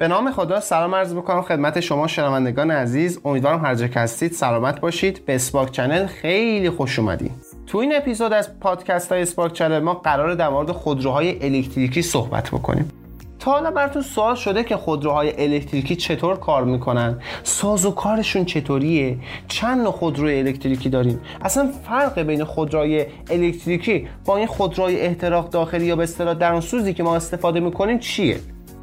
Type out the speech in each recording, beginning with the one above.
به نام خدا سلام عرض می‌کنم خدمت شما شنوندگان عزیز. امیدوارم هر جا هستید سلامت باشید. به اسپاک چنل خیلی خوش اومدید تو این اپیزود از پادکست های اسپاک چنل ما قراره در مورد خودروهای الکتریکی صحبت بکنیم. تا حالا براتون سوال شده که خودروهای الکتریکی چطور کار می‌کنن؟ ساز و کارشون چطوریه؟ چند نوع خودرو الکتریکی داریم؟ اصلا فرق بین خودروهای الکتریکی با این خودروهای احتراق داخلی یا به اصطلاح درون سوزی که ما استفاده می‌کنیم چیه؟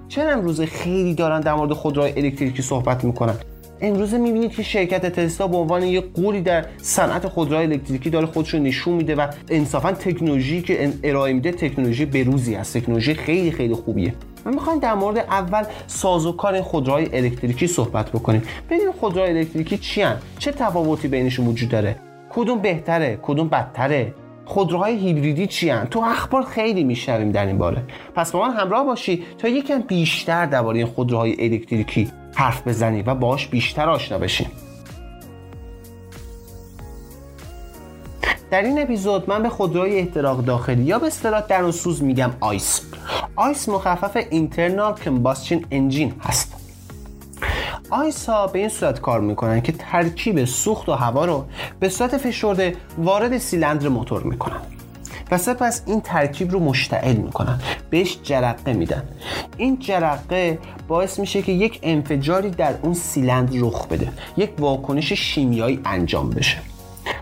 چرا امروز خیلی دارن در مورد خودروهای الکتریکی صحبت می‌کنن؟ امروز می‌بینید که شرکت تسلا به عنوان یه قولی در صنعت خودروهای الکتریکی داره خودش رو نشون میده و انصافا تکنولوژی که ارائه میده تکنولوژی بروزی است تکنولوژی خیلی خیلی خوبیه. ما می‌خوایم در مورد اول سازوکار خودروهای الکتریکی صحبت بکنیم. ببینیم خودروهای الکتریکی چی هن؟ چه تفاوتی بینشون وجود داره؟ کدوم بهتره؟ کدوم بدتره؟ خودروهای هیبریدی چی هن؟ تو اخبار خیلی میشنویم در این باره. پس با من همراه باشی تا یکم بیشتر درباره این خودروهای الکتریکی حرف بزنیم و باش بیشتر آشنا بشیم. در این اپیزود من به خودروی احتراق داخلی یا به اصطلاح درون سوز میگم ICE ICE مخفف internal combustion engine هست. ICE ها به این صورت کار می‌کنن که ترکیب سوخت و هوا رو به صورت فشرده وارد سیلندر موتور می‌کنن. و سپس این ترکیب رو مشتعل می‌کنن. بهش جرقه میدن. این جرقه باعث میشه که یک انفجاری در اون سیلندر رخ بده. یک واکنش شیمیایی انجام بشه.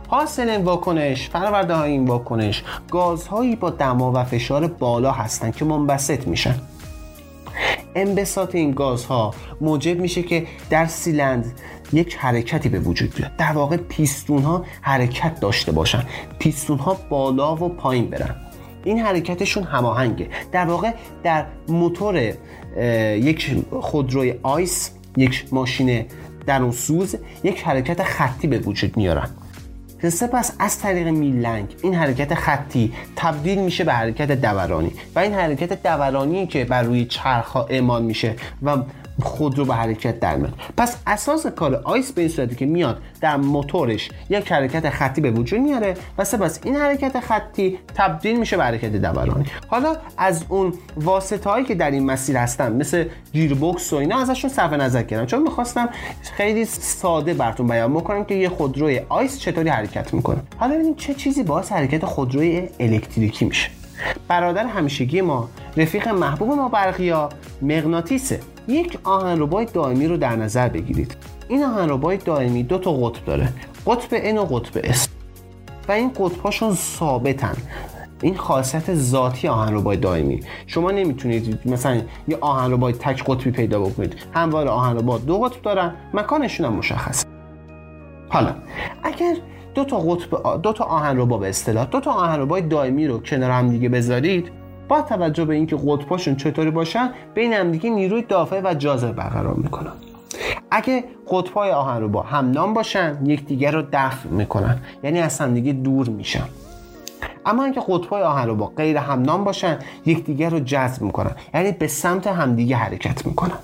حاصل این واکنش فرورده های این واکنش گازهایی با دما و فشار بالا هستند که منبسط میشن. انبساط این گازها موجب میشه که در سیلند یک حرکتی به وجود بیاد. در واقع پیستون ها حرکت داشته باشن. پیستون ها بالا و پایین برن. این حرکتشون هماهنگه. در واقع در موتور یک خودروی ICE یک ماشین درون سوز یک حرکت خطی به وجود میارن. که سپس از طریق میلنگ این حرکت خطی تبدیل میشه به حرکت دورانی و این حرکت دورانی که بر روی چرخ اعمال میشه و خودرو به حرکت در میاد. پس اساس کار ICE به این صورته که میاد در موتورش یک حرکت خطی به وجود میاره و سپس این حرکت خطی تبدیل میشه به حرکت دورانی. حالا از اون واسطه هایی که در این مسیر هستن مثل گیربکس و اینا ازشون صرف نظر کردم. چون می‌خواستم خیلی ساده براتون بیان بکنم که یه خودروی آیس چطوری حرکت می‌کنه. حالا ببینیم چه چیزی باعث حرکت خودروی الکتریکی میشه. برادر همیشگی ما رفیق محبوب ما برقیا مغناطیسه. یک آهنربای دائمی رو در نظر بگیرید. این آهنربای دائمی دو تا قطب داره. قطب N و قطب S. و این قطبهاشون ثابتن. این خاصیت ذاتی آهنربای دائمی. شما نمی‌تونید مثلا یه آهنربای تک قطبی پیدا بکنید. همواره آهنربا دو قطب دارن. مکانشون هم مشخص حالا اگر دو تا قطب دو تا آهنربا به اصطلاح دو تا آهنربای دائمی رو کنار هم دیگه بذارید با توجه به اینکه قطباشون چطوری باشن بین همدیگه نیروی دافع و جاذبه برقرار می‌کنن. اگه قطبای آهن رو با همنام باشن یکدیگر رو دفع می‌کنن یعنی از همدیگه دور میشن. اما اینکه قطبای آهن رو با غیر همنام باشن یکدیگر رو جذب می‌کنن یعنی به سمت همدیگه حرکت می‌کنن.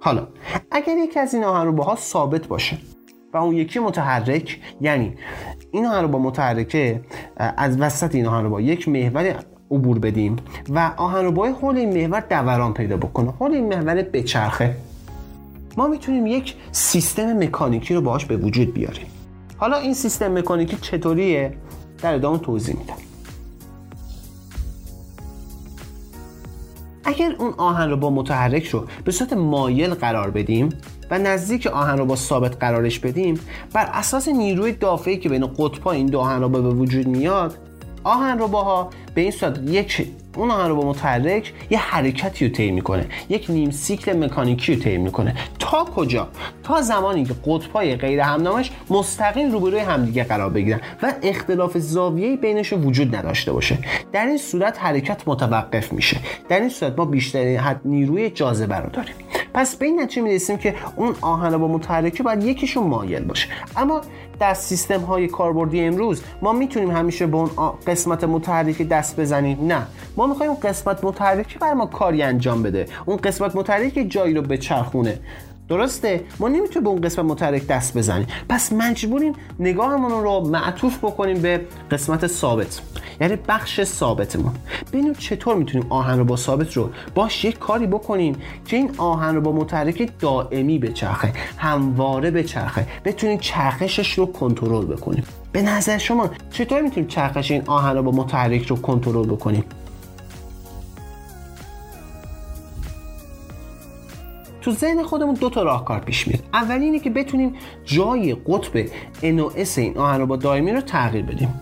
حالا اگر یکی از این آهن ها ثابت باشه و اون یکی متحرک یعنی این آهن با متحرکه از وسط این آهن با یک محور عبور بدیم و آهنربای حول این محور دوران پیدا بکنه. حول این محور بچرخه. ما می‌تونیم یک سیستم مکانیکی رو باهاش به وجود بیاریم. حالا این سیستم مکانیکی چطوریه؟ در ادامه توضیح میدم. اگر اون آهن رو با متحرک رو به صورت مایل قرار بدیم و نزدیک آهن رو با ثابت قرارش بدیم بر اساس نیروی دافعی که بین قطبا این دو آهن رو به وجود میاد آهن رو باها به این صورت یک اون با متحرک یه حرکتی رو طی می‌کنه. یک نیم سیکل مکانیکی رو طی می‌کنه. تا کجا؟ تا زمانی که قطبای غیر همنامش مستقیم روبروی همدیگه قرار بگیرن و اختلاف زاویه‌ای بینشون وجود نداشته باشه. در این صورت حرکت متوقف میشه. در این صورت ما بیشترین حد نیروی جاذبه رو داریم. پس به این نتیجه می‌رسیم که اون آهن با متحرکی باید یکیشون مایل باشه. اما در سیستم های کاربردی امروز ما می‌تونیم همیشه به اون قسمت متحرک دست بزنیم؟ نه. ما می‌خوایم قسمت متحرکی بر ما کاری انجام بده. اون قسمت متحرک جایی رو به چرخونه درسته؟ ما نمی‌تونیم به اون قسمت متحرک دست بزنیم. پس مجبوریم نگاهمون رو معطوف بکنیم به قسمت ثابت. یعنی بخش ثابتمون. ببینیم چطور می‌تونیم آهن رو با ثابت رو باش یک کاری بکنیم که این آهن رو با متحرک دائمی بچرخه همواره بچرخه. بتونیم چرخشش رو کنترل بکنیم. به نظر شما چطور می‌تونیم چرخش این آهن رو با متحرک رو کنترل بکنیم؟ تو ذهن خودمون دو تا راهکار پیش میاد. اولی اینه که بتونیم جای قطب NOS این آهن رو با دائمی رو تغییر بدیم.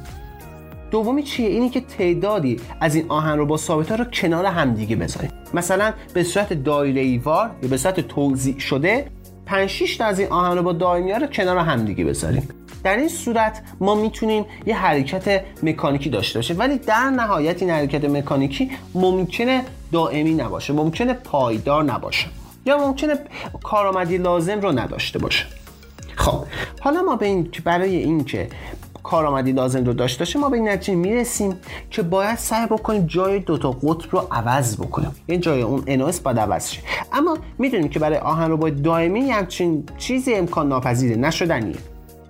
دومی چیه؟ اینی که تعدادی از این آهن رو با ثابت ها رو کنار همدیگه بذاریم. مثلا به صورت دایره وار یا به صورت توزیع شده 5 6 تا از این آهن رو با دائمی ها رو کنار همدیگه بذاریم. در این صورت ما می‌تونیم یه حرکت مکانیکی داشته باشیم. ولی در نهایت این حرکت مکانیکی ممکنه دائمی نباشه ممکنه پایدار نباشه. یا ممکنه کارآمدی لازم رو نداشته باشه. خب حالا ما به این برای اینکه کارآمدی لازم رو داشته باشه ما به این نتیجه می‌رسیم که باید سعی بکنیم جای دوتا قطب رو عوض بکنیم. این جای اون انوس باید عوض شه. اما می‌دونیم که برای آهن رو باید دائمی همچین چیزی امکان ناپذیره نشدنیه.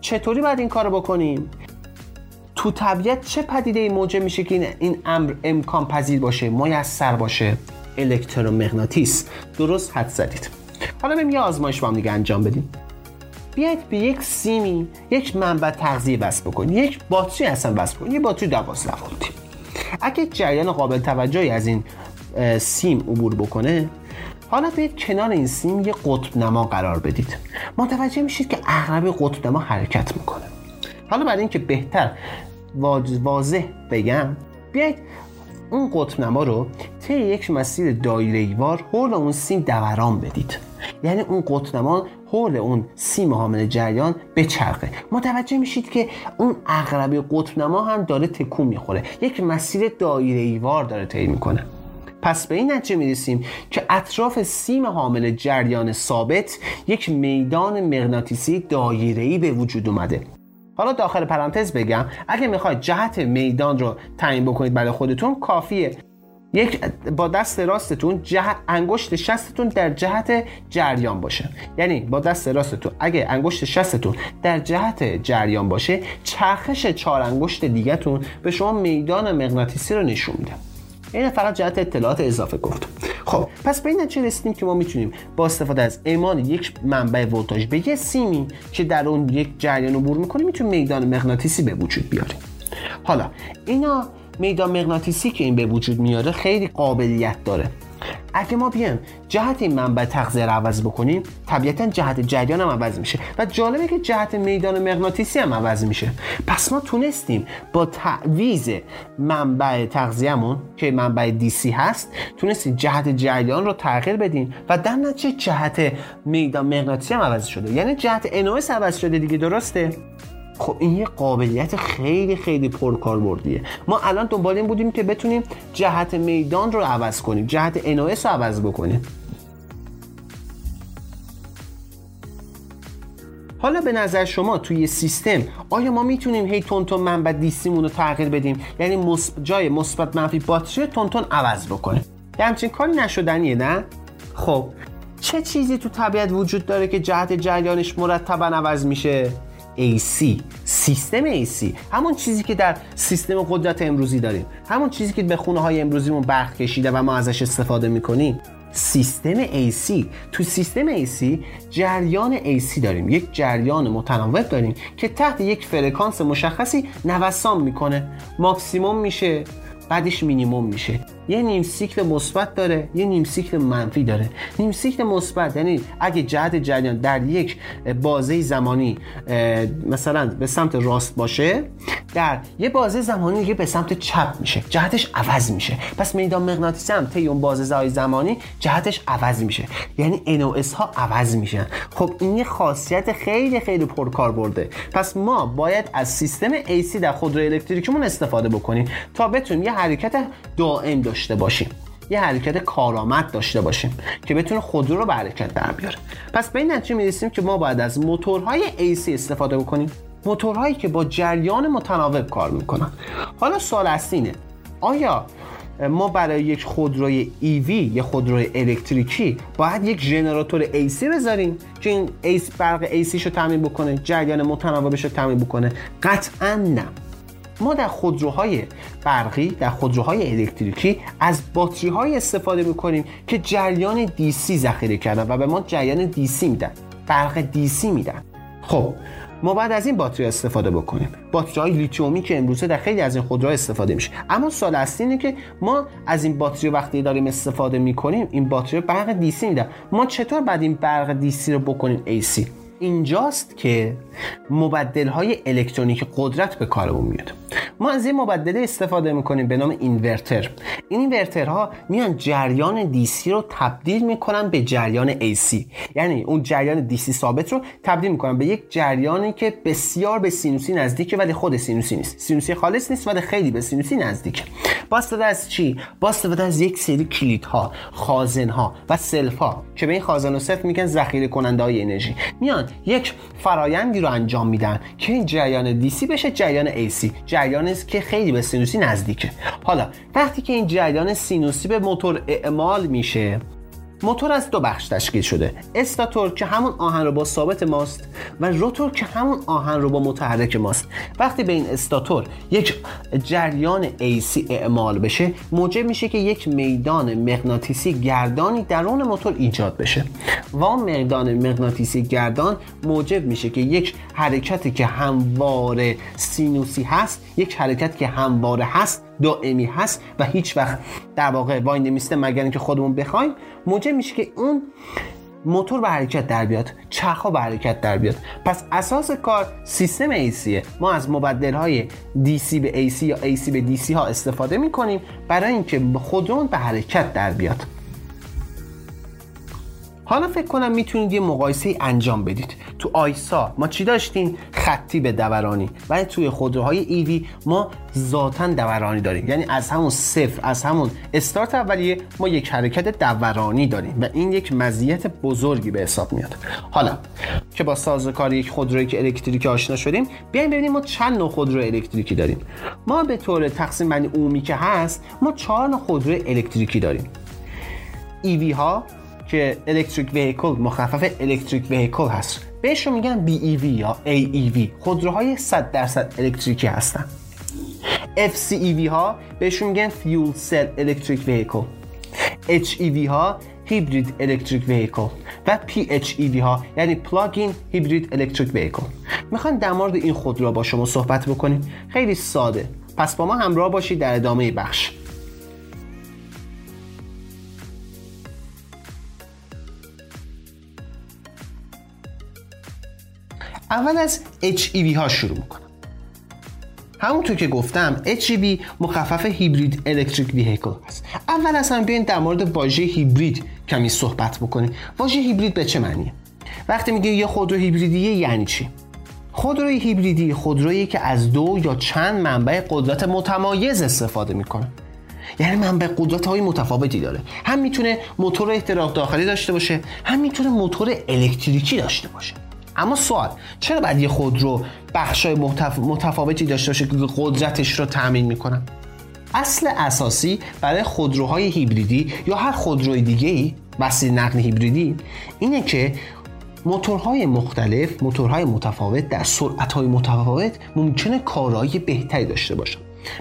چطوری باید این کار رو بکنیم؟ تو طبیعت چه پدیده ای موجب میشه که این امر امکان پذیر باشه میسر باشه؟ الکترومغناطیس. درست حد زدید. حالا بریم یه آزمایش با هم دیگه انجام بدیم. بیاید به یک سیمی یک منبع تغذیه وصل بکنید یک باتری اصلا وصل بکنید یه باتری 12 ولتی. اگه جریان قابل توجهی از این سیم عبور بکنه حالا بیاید کنار این سیم یه قطب نما قرار بدید. متوجه میشید که اغلب قطب نما حرکت می‌کنه. حالا برای اینکه بهتر واضح بگم بیاید اون قطب نما رو طی یک مسیر دایره‌ایوار حول اون سیم دوران بدید. یعنی اون قطب نما حول اون سیم حامل جریان بچرخه متوجه میشید که اون اغلبی قطب نما هم داره تکون می‌خوره. یک مسیر دایره‌ایوار داره طی می‌کنه. پس به این نتیجه می‌رسیم که اطراف سیم حامل جریان ثابت یک میدان مغناطیسی دایره‌ای به وجود اومده. حالا داخل پرانتز بگم اگه می‌خواید جهت میدان رو تعیین بکنید برای خودتون کافیه. یک با دست راستتون جهت انگشت شستتون در جهت جریان باشه. یعنی با دست راستتون اگه انگشت شستتون در جهت جریان باشه چرخش چهار انگشت دیگهتون به شما میدان مغناطیسی رو نشون میده. این فقط جهت اطلاعات اضافه گفتم خب پس به این نتیجه رسیدیم که ما می‌تونیم با استفاده از اعمال یک منبع ولتاژ به یه سیمی که در اون یک جریان عبور می‌کنه می‌تونیم میدان مغناطیسی به وجود بیاریم. حالا اینا میدان مغناطیسی که این به وجود میاره خیلی قابلیت داره. اگه ما بیایم جهت این منبع تغذیه رو عوض بکنیم طبیعتا جهت جریان هم عوض میشه. و جالبه که جهت میدان مغناطیسی هم عوض میشه. پس ما تونستیم با تعویز منبع تغذیهمون که منبع دیسی هست تونستیم جهت جریان رو تغییر بدیم و در نتیجه جهت میدان مغناطیسی هم عوض شده. یعنی جهت انوس عوض شده دیگه درسته؟ خب این یه قابلیت خیلی خیلی پرکاربردیه. ما الان دنبال این بودیم که بتونیم جهت میدان رو عوض کنیم جهت NOS رو عوض بکنیم. حالا به نظر شما توی سیستم آیا ما می‌تونیم هی تون تون منبع دیسیمون رو تغییر بدیم؟ یعنی جای مثبت منفی باتری تون تون عوض بکنیم. یه همچین کاری نشدنیه نه؟ خب چه چیزی تو طبیعت وجود داره که جهت جریانش مرتبا عوض میشه؟ AC سیستم AC همون چیزی که در سیستم قدرت امروزی داریم. همون چیزی که به خونه های امروزیمون برق کشیده و ما ازش استفاده می‌کنیم. سیستم AC تو سیستم AC جریان AC داریم. یک جریان متناوب داریم که تحت یک فرکانس مشخصی نوسان می‌کنه. ماکسیموم میشه بعدش مینیموم میشه. یه نیم سیکل مثبت داره یه نیم سیکل منفی داره. نیم سیکل مثبت یعنی اگه جهت جریان در یک بازه زمانی مثلا به سمت راست باشه در یه بازه زمانی دیگه به سمت چپ میشه. جهتش عوض میشه. پس میدان مغناطیسی هم طی اون بازه زمانی جهتش عوض میشه. یعنی NOS ها عوض میشن. خب این یه خاصیت خیلی خیلی پرکار برده پس ما باید از سیستم AC در خودرو الکتریکیمون استفاده بکنیم تا بتونیم یه حرکت دائم داشته باشیم. یه حرکت کارآمد داشته باشیم که بتونه خودرو رو به حرکت در بیاره. پس به این نتیجه می‌رسیم که ما باید از موتورهای AC استفاده بکنیم. موتورهایی که با جریان متناوب کار می‌کنن. حالا سوال اصلی اینه. آیا ما برای یک خودروی EV یا خودروی الکتریکی باید یک ژنراتور AC بذاریم که این ایس برق AC شو تامین بکنه جریان متناوبش رو تامین بکنه؟ قطعا نه. ما در خودروهای برقی در خودروهای الکتریکی از باتری هایی استفاده می‌کنیم که جریان DC ذخیره کردن و به ما جریان DC میدن برق DC میدن. خب ما باید از این باتری استفاده بکنیم. باتری های لیتیومی که امروزه در خیلی از این خودروها استفاده میشه. اما سوال اصلی اینه که ما از این باتری وقتی داریم استفاده می‌کنیم این باتری برق DC میدن. ما چطور باید این برق DC رو بکنیم AC اینجاست که مبدل های الکترونیک قدرت به کارمون میاد. ما از این مبدله استفاده می‌کنیم به نام اینورتر. این اینورترها میان جریان DC رو تبدیل می‌کنن به جریان AC یعنی اون جریان DC ثابت رو تبدیل می‌کنن به یک جریانی که بسیار به سینوسی نزدیکه ولی خود سینوسی نیست. سینوسی خالص نیست ولی خیلی به سینوسی نزدیکه با استفاده از چی؟ با استفاده از یک سری کلیدها خازنها و سلفها که به این خازن و سلف میگن ذخیره کننده های انرژی. میان یک فرایندی رو انجام میدن که این جریان DC بشه جریان AC جریانی که خیلی به سینوسی نزدیکه. حالا وقتی که این جریان سینوسی به موتور اعمال میشه موتور از دو بخش تشکیل شده. استاتور که همون آهن رو با ثابت ماست و روتور که همون آهن رو با متحرک ماست. وقتی به این استاتور یک جریان AC اعمال بشه موجب میشه که یک میدان مغناطیسی گردانی درون موتور ایجاد بشه. و میدان مغناطیسی گردان موجب میشه که یک حرکتی که همواره سینوسی هست یک حرکت که همواره هست دائمی هست و هیچ وقت در واقع وای نمیسته مگر اینکه خودمون بخوایم. موجب میشه که اون موتور به حرکت در بیاد چرخ به حرکت در بیاد. پس اساس کار سیستم AC ما از مبدل های DC به AC یا AC به DC ها استفاده می کنیم برای اینکه خودمون به حرکت در بیاد. حالا فکر کنم می‌تونید یه مقایسه انجام بدید. تو آیسا ما چی داشتیم؟ خطی به دورانی. ولی توی خودروهای ایوی ما ذاتا دورانی داریم. یعنی از همون صفر از همون استارت اولیه ما یک حرکت دورانی داریم و این یک مزیت بزرگی به حساب میاد. حالا که با سازوکار یک خودروی که الکتریکی آشنا شدیم بیایم ببینیم ما چند نوع خودرو الکتریکی داریم. ما به طور تقسیم بندی عمومی که هست ما چهار نوع خودرو الکتریکی داریم. ایوی ها که الکتریک ویکل مخفف الکتریک ویکل هست. بهش رو میگن BEV یا AEV خودروهای 100 درصد الکتریکی هستن. FCEV ها بهشون میگن fuel cell electric vehicle HEV ها hybrid electric vehicle و PHEV ها یعنی plug-in hybrid electric vehicle می‌خوان در مورد این خودرو با شما صحبت بکنیم. خیلی ساده. پس با ما همراه باشید در ادامه بخش. اول از HEV ها شروع می‌کنم. همونطور که گفتم HEV مخفف هیبرید الکتریک ویهیکل هست. اول از هم بیاین در مورد واژه هیبرید کمی صحبت بکنیم. واژه هیبرید به چه معنیه؟ وقتی میگه یه خودرو هیبریدیه یعنی چی؟ خودروی هیبریدی خودرویی که از دو یا چند منبع قدرت متمایز استفاده می‌کنه. یعنی منبع قدرت های متفاوتی داره. هم می‌تونه موتور احتراق داخلی داشته باشه هم می‌تونه موتور الکتریکی داشته باشه. اما سوال چرا باید یه خودرو بخشای متف... متفاوتی داشته باشه که قدرتش رو تامین می‌کنن؟ اصل اساسی برای خودروهای هیبریدی یا هر خودروی دیگه ای وسیله نقل هیبریدی اینه که موتورهای مختلف موتورهای متفاوت در سرعتهای متفاوت ممکنه کارایی بهتری داشته باشن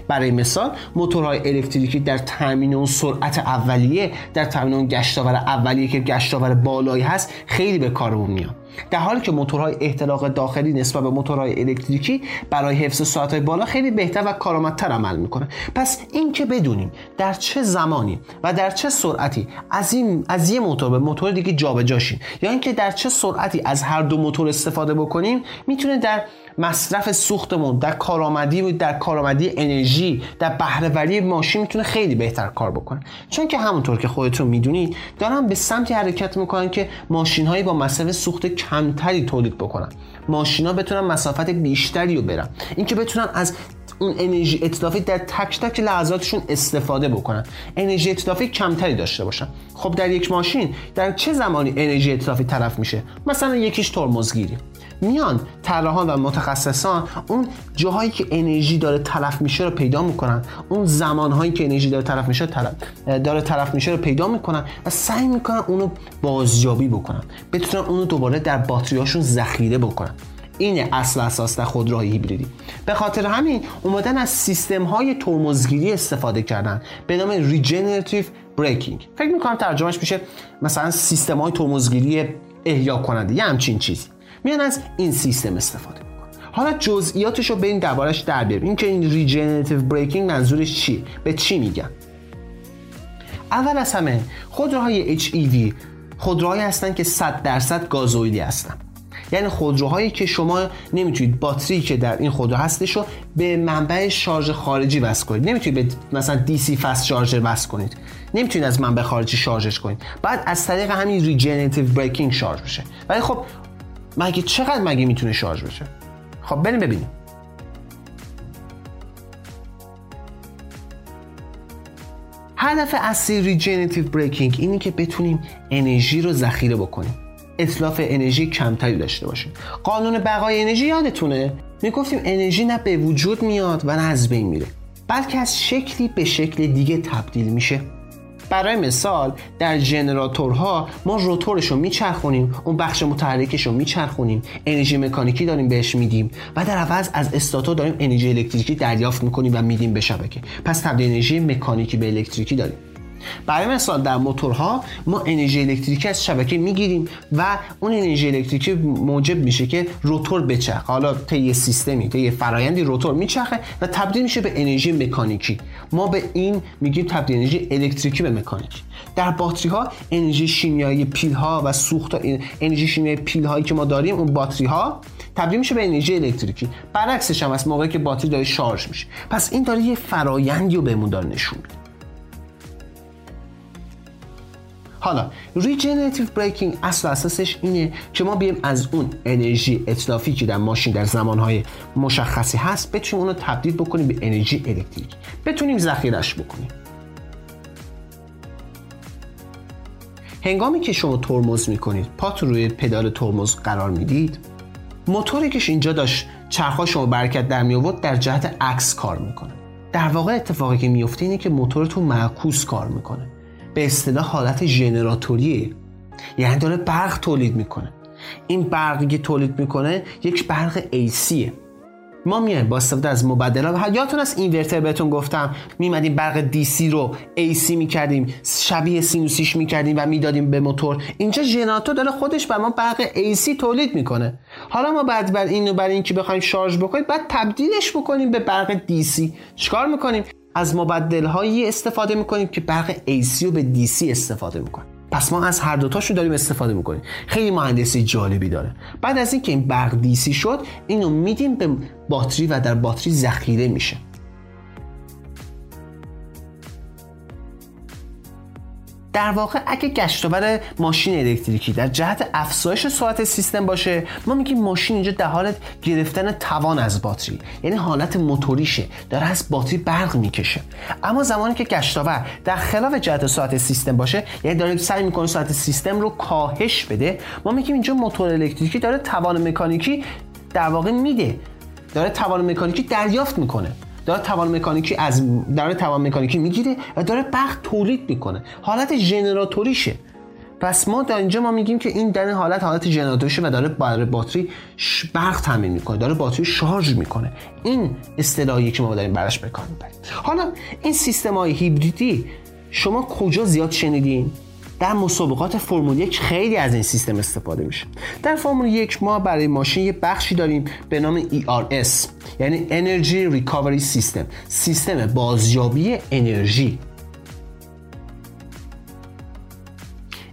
برای مثال موتورهای الکتریکی در تامین اون سرعت اولیه در تامین اون گشتاور اولیه که گشتاور بالایی هست خیلی به کارمون میاد. در حالی که موتورهای احتراق داخلی نسبت به موتورهای الکتریکی برای حفظ سرعت بالا خیلی بهتر و کارآمدتر عمل می‌کنه. پس این که بدونیم در چه زمانی و در چه سرعتی از این از یه موتور به موتور دیگه جابجا شیم یا اینکه در چه سرعتی از هر دو موتور استفاده بکنیم می‌تونه در مصرف سوختمون در کارآمدی در کارآمدی انرژی در بهرهوری ماشین می‌تونه خیلی بهتر کار بکنه. چون که همونطور که خودتون می‌دونید دارن به سمتی حرکت می‌کنن که ماشین هایی با مصرف سوخت کمتری تولید بکنن. ماشین ها بتونن مسافت بیشتری رو برن. اینکه بتونن از اون انرژی اتلافی در تک تک لحظاتشون استفاده بکنن. انرژی اتلافی کمتری داشته باشن. خب در یک ماشین در چه زمانی انرژی اتلافی طرف میشه؟ مثلا یکیش ترمزگیری. میان طراحان و متخصصان اون جاهایی که انرژی داره تلف میشه رو پیدا می‌کنن. اون زمانهایی که انرژی داره تلف میشه تلف داره تلف میشه رو پیدا می‌کنن و سعی می‌کنن اونو بازیابی بکنن. بتونن اونو دوباره در باتریاشون ذخیره بکنن. این اصل اساس در خودروهای هیبریدی. به خاطر همین اومدن از سیستم های ترمزگیری استفاده کردن. به نام regenerative braking فکر می‌کنم ترجمهش میشه مثلا سیستم های ترمزگیری احیا کننده. یه همچین چیزی. میان از این سیستم استفاده می‌کنن. حالا جزئیاتش رو این دربارش در بیاریم. این که این regenerative braking منظورش چی به چی میگن؟ اول از همه خودروهای HEV خودروهایی هستن که 100 درصد گازوئیلی هستن. یعنی خودروهایی که شما نمی‌تونید باتری که در این خودرو هستش رو به منبع شارژ خارجی وصل کنید. نمی‌تونید به مثلا DC fast charger وصل کنید. نمی‌تونید از منبع خارجی شارژش کنید. بعد از طریق همین regenerative braking شارژ بشه. ولی خب مگه چقدر مگه می‌تونه شارژ بشه؟ خب بریم ببینیم. هدف اصلی regenerative braking اینه که بتونیم انرژی رو ذخیره بکنیم. اتلاف انرژی کمتری داشته باشیم. قانون بقای انرژی یادتونه؟ می‌گفتیم انرژی نه به وجود میاد و نه از بین میره. بلکه از شکلی به شکل دیگه تبدیل میشه. برای مثال در جنراتورها ما روتورش رو میچرخونیم اون بخش متحرکش رو میچرخونیم انرژی مکانیکی داریم بهش میدیم و در عوض از استاتور داریم انرژی الکتریکی دریافت می‌کنیم و میدیم به شبکه. پس تبدیل انرژی مکانیکی به الکتریکی داریم. برای مثال در موتورها ما انرژی الکتریکی از شبکه می‌گیریم و اون انرژی الکتریکی موجب میشه که روتور بچرخه. حالا طی سیستمی طی فرایندی روتور میچرخه و تبدیل میشه به انرژی مکانیکی. ما به این میگیم تبدیل انرژی الکتریکی به مکانیکی. در باتری ها انرژی شیمیایی پیل ها و سوخت انرژی شیمیایی پیل هایی که ما داریم اون باتری ها تبدیل میشه به انرژی الکتریکی. برعکسش هم از موقعی که باتری داره شارژ میشه. پس این داره یه فرایندی رو بهمون داره نشون میده. حالا regenerative braking اصل اساسش اینه که ما بیایم از اون انرژی اتلافی که در ماشین در زمانهای مشخصی هست بتونیم اونو تبدیل بکنیم به انرژی الکتریک. بتونیم ذخیرش بکنیم. هنگامی که شما ترمز می‌کنید پات روی پدال ترمز قرار می‌دید موتوری که اینجا داشت چرخها شما به حرکت در می آورد در جهت عکس کار می‌کنه. در واقع اتفاقی که میفته اینه که موتورتون معکوس کار می‌کنه. به اصطلاح حالت ژنراتوریه یعنی داره برق تولید می‌کنه. این برقی که تولید می‌کنه یک برق AC یه ما میایم با استفاده از مبدلات یادتون از اینورتر بهتون گفتم. میمدیم برق سی رو سی می‌کردیم. شبیه سینوسیش می‌کردیم و می‌دادیم به موتور. اینجا ژنراتور داره خودش بر ما برق AC تولید می‌کنه. حالا ما بعد بر اینو برای اینکه بخوایم شارژ بکنیم بعد تبدیلش بکنیم به برق DC چیکار می‌کنیم؟ از مبدل هایی استفاده می‌کنیم که برق AC و به DC استفاده می‌کنیم. پس ما از هر دوتاشو داریم استفاده می‌کنیم. خیلی مهندسی جالبی داره. بعد از اینکه این برق DC شد اینو میدیم به باتری و در باتری ذخیره میشه. در واقع اگه گشتاور ماشین الکتریکی در جهت افزایش سرعت سیستم باشه ما میگیم ماشین اینجا در حالت گرفتن توان از باتری یعنی حالت موتوریشه داره از باتری برق می‌کشه. اما زمانی که گشتاور در خلاف جهت سرعت سیستم باشه یعنی داره سعی می‌کنه سرعت سیستم رو کاهش بده ما میگیم اینجا موتور الکتریکی داره توان مکانیکی در واقع میده. داره توان مکانیکی دریافت می‌کنه. داره توان مکانیکی از داره توان مکانیکی می‌گیره و داره برق تولید می‌کنه. حالت ژنراتوریشه. پس ما در اینجا ما میگیم که این این حالت حالت ژنراتوریشه و داره برای باتری برق تامین می‌کنه داره باتری شارژ می‌کنه. این اصطلاحی که ما داریم براش به کار حالا این سیستم های هیبریدی شما کجا زیاد شنیدین؟ در مسابقات فرمول یک خیلی از این سیستم استفاده میشه. در فرمول یک ما برای ماشین یه بخشی داریم به نام ERS یعنی Energy Recovery System سیستم بازیابی انرژی.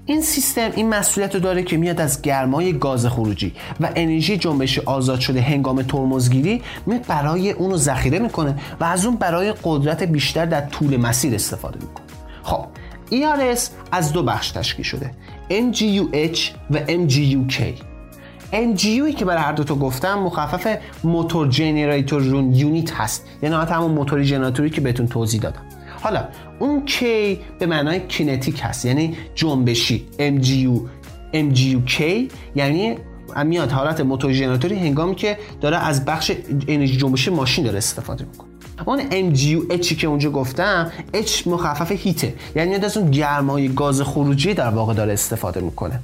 این سیستم این مسئولیت رو داره که میاد از گرمای گاز خروجی و انرژی جنبش آزاد شده هنگام ترمزگیری میاد برای اونو ذخیره می‌کنه و از اون برای قدرت بیشتر در طول مسیر استفاده می‌کنه. خب ERS از دو بخش تشکیل شده. MGUH و MGUK MGUی که برای هر دو تا گفتم مخفف موتور جنریتور رون یونیت هست. یعنی همون موتوری جنراتوری که بهتون توضیح دادم. حالا اون K به معنای کینتیک هست. یعنی جنبشی. MGU MGUK یعنی میاد حالت موتور ژنراتوری هنگامی که داره از بخش انرژی جنبشی ماشین داره استفاده می‌کنه. اون MGU که اونجا گفتم H مخفف هیته یعنی از اون گرمای گاز خروجی در واقع داره استفاده می‌کنه.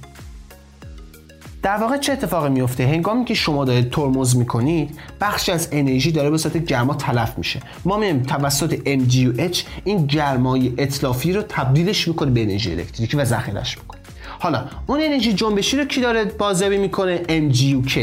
در واقع چه اتفاقی میفته هنگامی که شما دارید ترمز می‌کنید بخشی از انرژی داره به صورت گرما تلف میشه. ما میایم توسط MGUH این گرمای اطلافی رو تبدیلش می‌کنه به انرژی الکتریکی و ذخیرهش می‌کنه. حالا اون انرژی جنبشی رو کی داره بازیابی می‌کنه؟ MGUK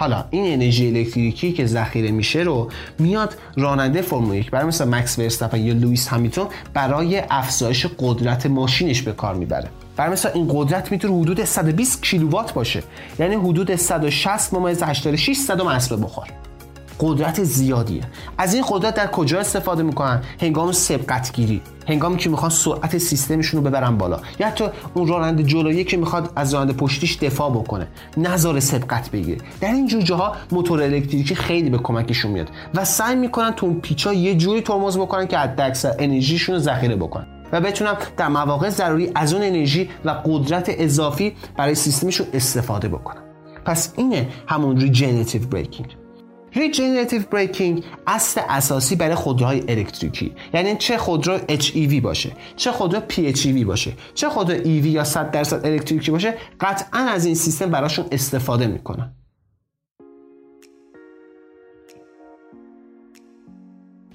حالا این انرژی الکتریکی که ذخیره میشه رو میاد راننده فرمول 1 برای مثلا مکس ورستاپن یا لوئیس همیلتون برای افزایش قدرت ماشینش به کار می‌بره. برای مثلا این قدرت می‌تونه حدود 120 کیلووات باشه. یعنی حدود 160 ممیز 86 صدم اصل بخور. قدرت زیادیه. از این قدرت در کجا استفاده می‌کنن؟ هنگام سبقت گیری هنگامی که می‌خوان سرعت سیستمشون رو ببرن بالا. یا حتی اون راننده جلویی که می‌خواد از راننده پشتیش دفاع بکنه. نظر سبقت بگیره. در این جور جاها موتور الکتریکی خیلی به کمکشون میاد و سعی می‌کنن تو اون پیچا یه جوری ترمز بکنن که حداکثر انرژیشون رو ذخیره بکنن. و بتونن در مواقع ضروری از اون انرژی و قدرت اضافی برای سیستمشون استفاده بکنن. پس اینه همون regenerative braking regenerative braking اصل اساسی برای خودروهای الکتریکی. یعنی چه خودرو HEV باشه چه خودرو PHEV باشه چه خودرو EV یا 100 درصد الکتریکی باشه قطعا از این سیستم براشون استفاده می‌کنن.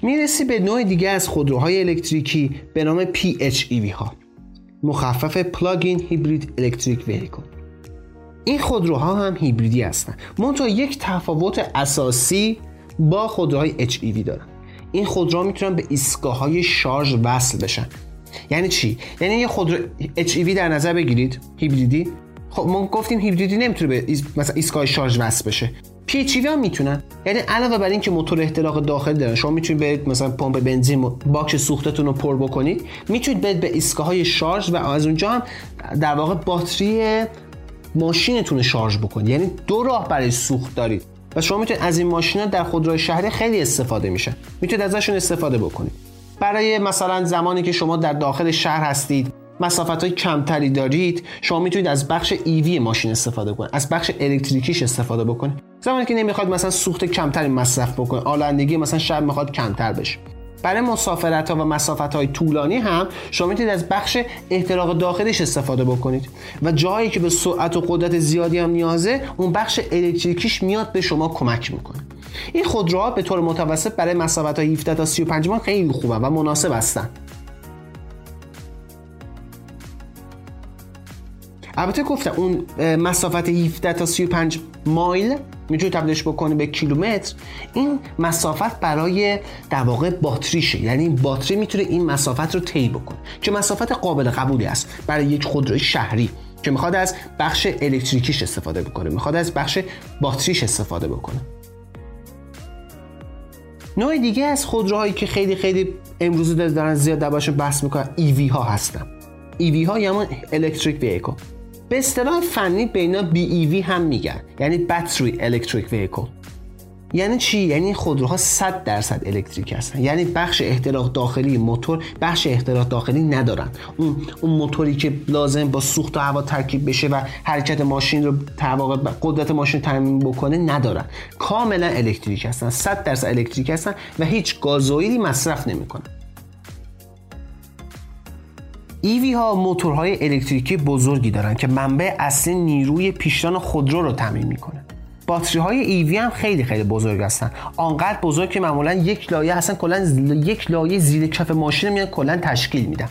می‌رسی به نوع دیگه از خودروهای الکتریکی به نام PHEV ها. مخفف plug-in hybrid electric vehicle این خودروها هم هیبریدی هستن. منتها یک تفاوت اساسی با خودروهای HEV دارن. این خودروها می‌تونن به ایستگاه های شارژ وصل بشن. یعنی چی؟ یعنی یه خودرو HEV در نظر بگیرید. هیبریدی؟ خب ما گفتیم هیبریدی نمی‌تونه به مثلا ایستگاه شارژ وصل بشه. PHEV ها می‌تونن. یعنی علاوه بر اینکه موتور احتراق داخلی دارن شما می‌تونید برید مثلا پمپ بنزین باکس سوختتون رو پر بکنید. می‌تونید برید به ایستگاه های شارژ و از اونجا هم در واقع باتری ماشینتون رو شارژ بکنید. یعنی دو راه برای سوخت دارید. و شما می‌تونید از این ماشینا در خودروی شهری خیلی استفاده میشه. می‌تونید ازشون استفاده بکنید. برای مثلا زمانی که شما در داخل شهر هستید مسافت های کمتری دارید شما می‌تونید از بخش ایوی ماشین استفاده کنید. از بخش الکتریکیش استفاده بکنید. زمانی که نمی‌خواد مثلا سوخت کمتری مصرف بکنید آلندگی مثلا شب می‌خواد کمتر بشه. برای مسافرت ها و مسافت های طولانی هم شما می‌تونید از بخش احتراق داخلیش استفاده بکنید و جایی که به سرعت و قدرت زیادی هم نیازه اون بخش الکتریکیش میاد به شما کمک می‌کنه. این خودروها به طور متوسط برای مسافت های 17 تا 35 مایل خیلی خوبه و مناسب هستن. البته گفتم اون مسافت 17 تا 35 مایل می‌تونی تبدیلش بکنی به کیلومتر. این مسافت برای در واقع باتریشه. یعنی باتری می‌تونه این مسافت رو طی بکنه که مسافت قابل قبولی است برای یک خودروی شهری که می‌خواد از بخش الکتریکیش استفاده بکنه می‌خواد از بخش باتریش استفاده بکنه. نوع دیگه از خودروهایی که خیلی خیلی امروز دارن زیاد دربارشون بحث می‌کنن ایوی ها هستن. ایوی ها یا همون الکتریک ویکل به اصطلاح فنی به اینا BEV هم میگن. یعنی battery electric vehicle یعنی چی؟ یعنی خودروها 100 درصد الکتریک هستن. یعنی بخش احتراق داخلی موتور بخش احتراق داخلی ندارن. اون اون موتوری که لازم با سوخت و هوا ترکیب بشه و حرکت ماشین رو واقع قدرت ماشین تامین بکنه ندارن. کاملا الکتریک هستن. 100 درصد الکتریک هستن و هیچ گازوئیلی مصرف نمی‌کنن. ایوی ها موتورهای الکتریکی بزرگی دارن که منبع اصلی نیروی پیشران خودرو رو تامین می‌کنه. باتری های ایوی هم خیلی خیلی بزرگ هستن. آنقدر بزرگ که معمولا یک لایه هستن کلا یک لایه زیر کف ماشین میان کلا تشکیل میدن.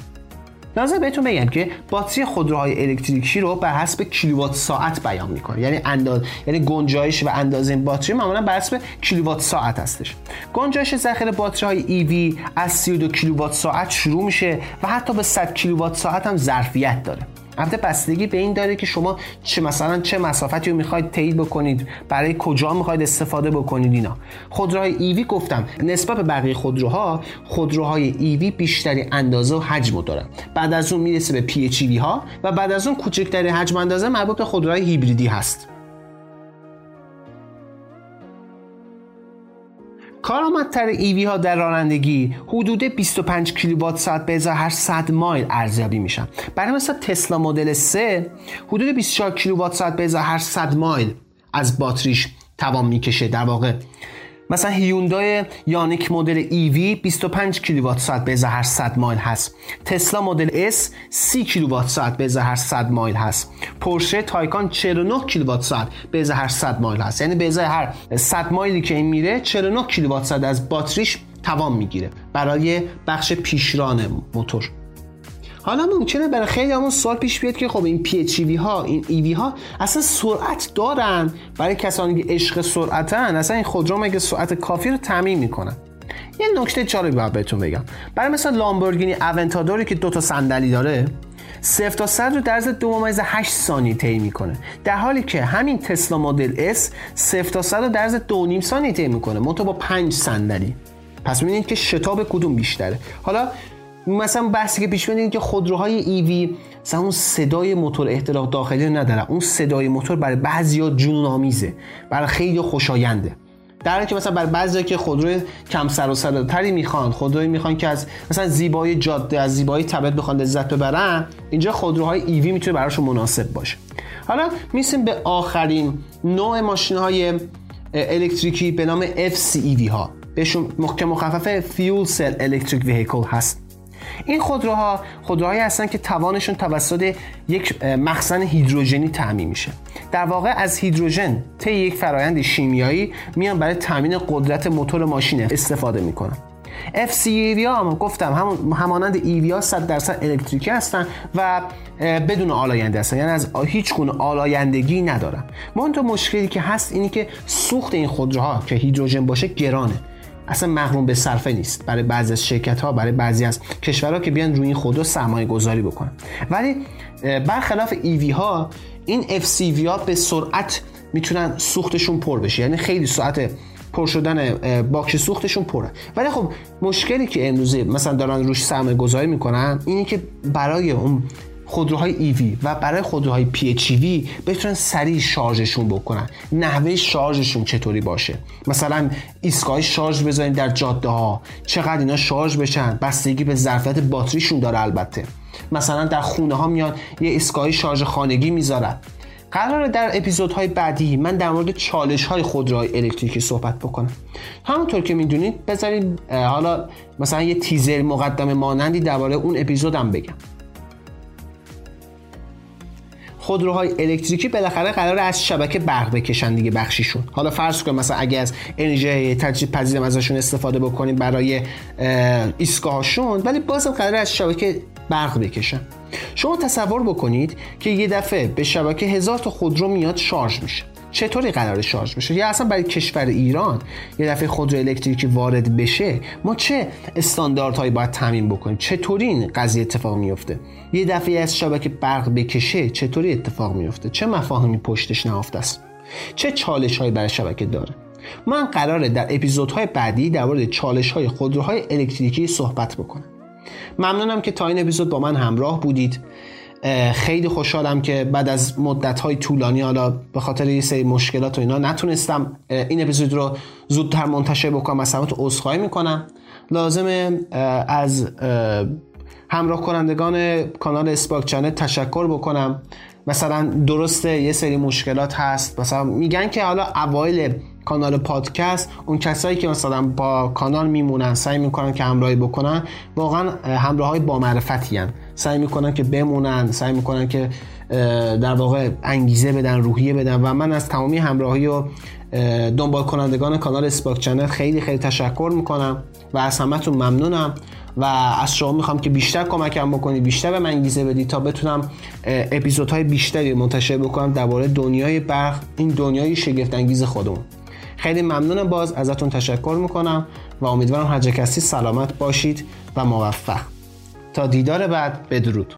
لازم بهتون بگم که باتری خودروهای الکتریکی رو بر حسب کیلووات ساعت بیان می‌کنه. یعنی انداز یعنی گنجایش و اندازه این باتری معمولا بر حسب کیلووات ساعت هستش. گنجایش ذخیره باتری های EV از 32 کیلووات ساعت شروع میشه و حتی به 100 کیلووات ساعت هم ظرفیت داره. البته بستگی به این داره که شما چه مثلا چه مسافتی رو می‌خواید طی بکنید برای کجا می‌خواید استفاده بکنید اینا. خودروهای ایوی گفتم نسبت به بقیه خودروها خودروهای ایوی بیشتری اندازه و حجم دارن. بعد از اون می‌رسه به پی ها و بعد از اون کوچکترین حجم اندازه مربوط به خودروهای هیبریدی هست. کارآمدتر EV ها در رانندگی. حدود 25 کیلووات ساعت به ازای هر 100 مایل ارزیابی میشن. برای مثلا تسلا مدل 3 حدود 24 کیلووات ساعت به ازای هر 100 مایل از باتریش توان می‌کشه. در واقع مثلا هیوندای آیونیک مدل EV 25 کیلووات ساعت به هر 100 مایل هست. تسلا مدل S 30 کیلووات ساعت به هر 100 مایل هست. پورشه تایکان 49 کیلووات ساعت به هر 100 مایل هست. یعنی به هر 100 مایلی که این میره 49 کیلووات ساعت از باتریش توان می‌گیره برای بخش پیشران موتور. حالا ممکنه برای خیلی همون سوال پیش بیاد که خب این پی ها این ایوی ها اصلا سرعت دارن؟ برای کسانی که عشق سرعتن اصلا این خودرو مگه سرعت کافی رو تعمین می‌کنن یه نکته جالبی باید بهتون بگم. برای مثلا لامبورگینی اونتادوری که دو تا صندلی داره صفر تا صد رو در از 2.8 ثانیه طی می‌کنه. در حالی که همین تسلا مدل S صفر تا صد رو در از 2.5 ثانیه طی می‌کنه. منتها با 5 صندلی. پس ببینید که شتاب کدوم بیشتره. حالا مثلا بحثی که پیش که خودروهای ایوی مثلا اون صدای موتور احتراق داخلی نداره اون صدای موتور برای بعضیا جنون آمیزه برای خیلی خوشاینده. در که مثلا برای بعضیا که خودروی کم سر و صداتری می‌خوان خودروی می‌خوان که از مثلا زیبایی جاده از زیبایی طبیعت بخوان لذت ببرن اینجا خودروهای ایوی می‌تونه براشون مناسب باشه. حالا میسیم به آخرین نوع ماشین های الکتریکی به نام FCEV ها. بهشون که مخفف fuel cell electric vehicle هست. این خودروها خودروهایی هستن که توانشون توسط یک مخزن هیدروژنی تامین میشه. در واقع از هیدروژن طی یک فرایند شیمیایی میان برای تامین قدرت موتور ماشین استفاده می‌کنن. FCEV ها گفتم همون همانند EV ها 100 درصد الکتریکی هستن و بدون آلاینده هستن. یعنی از هیچ گونه آلایندگی ندارن. منتها مشکلی که هست اینی که سوخت این خودروها که هیدروژن باشه گرانه. اصلا مقرون به صرفه نیست. برای بعضی از شرکت ها برای بعضی از کشورها که بیان روی این خودرو سرمایه گذاری بکنن. ولی برخلاف EV ها این FCV ها به سرعت می‌تونن سوختشون پر بشه. یعنی خیلی سرعت پر شدن باکس سوختشون پره. ولی خب مشکلی که امروزه مثلا دارن روش سرمایه گذاری می‌کنن اینه که برای اون خودروهای EV و برای خودروهای PHEV بتونن سریع شارژشون بکنن. نحوه شارژشون چطوری باشه؟ مثلا ایستگاه شارژ بذارین در جاده ها چقدر اینا شارژ بشن؟ بستگی به ظرفیت باتریشون داره البته. مثلا در خونه ها میان یه ایستگاه شارژ خانگی می‌ذارن. قراره در اپیزودهای بعدی من در مورد چالش های خودروهای الکتریکی صحبت بکنم. همونطور که می‌دونید بذارید حالا مثلا یه تیزر مقدم مانندی درباره اون اپیزودم بگم. خودروهای الکتریکی بالاخره قرار از شبکه برق بکشن دیگه بخشیشون. حالا فرض کن مثلا اگه از انرژی تجدید پذیرم ازشون استفاده بکنیم برای ایستگاهشون ولی بازم قرار از شبکه برق بکشن. شما تصور بکنید که یه دفعه به شبکه هزار تا خودرو میاد شارژ میشه. چطوری قرار شارژ بشه؟ یا اصلا برای کشور ایران یه دفعه خودرو الکتریکی وارد بشه ما چه استانداردهایی باید تعمین بکنیم؟ چطوری این قضیه اتفاق میفته یه دفعه از شبکه برق بکشه چطوری اتفاق میفته چه مفاهیمی پشتش نهفته است؟ چه چالش هایی برای شبکه داره؟ من قراره در اپیزودهای بعدی در مورد چالش های خودروهای الکتریکی صحبت بکنم. ممنونم که تا این اپیزود با من همراه بودید. خیلی خوشحالم که بعد از مدت های طولانی حالا به خاطر یه سری مشکلات و اینا نتونستم این اپیزود رو زودتر منتشر بکنم از سمت عذرخواهی می‌کنم. لازمه از همراه کنندگان کانال اسپاک چنل تشکر بکنم. مثلا درسته یه سری مشکلات هست. مثلا میگن که حالا اوایل کانال پادکست اون کسایی که مثلا با کانال میمونن سعی می‌کنن که همراهی بکنن واقعا همراه های با معرفتی هن. سعی می‌کنن که بمونن سعی می‌کنن که در واقع انگیزه بدن روحیه بدن و من از تمامی همراهی و دنبال کنندگان کانال اسپاک چنل خیلی خیلی تشکر می‌کنم و از همتون ممنونم و از شما می‌خوام که بیشتر کمکم بکنید بیشتر به من انگیزه بدید تا بتونم اپیزودهای بیشتری منتشر بکنم درباره دنیای برق این دنیای شگفت انگیز خودمون. خیلی ممنونم باز ازتون تشکر می‌کنم و امیدوارم هر کسی سلامت باشید و موفق. تا دیدار بعد بدرود.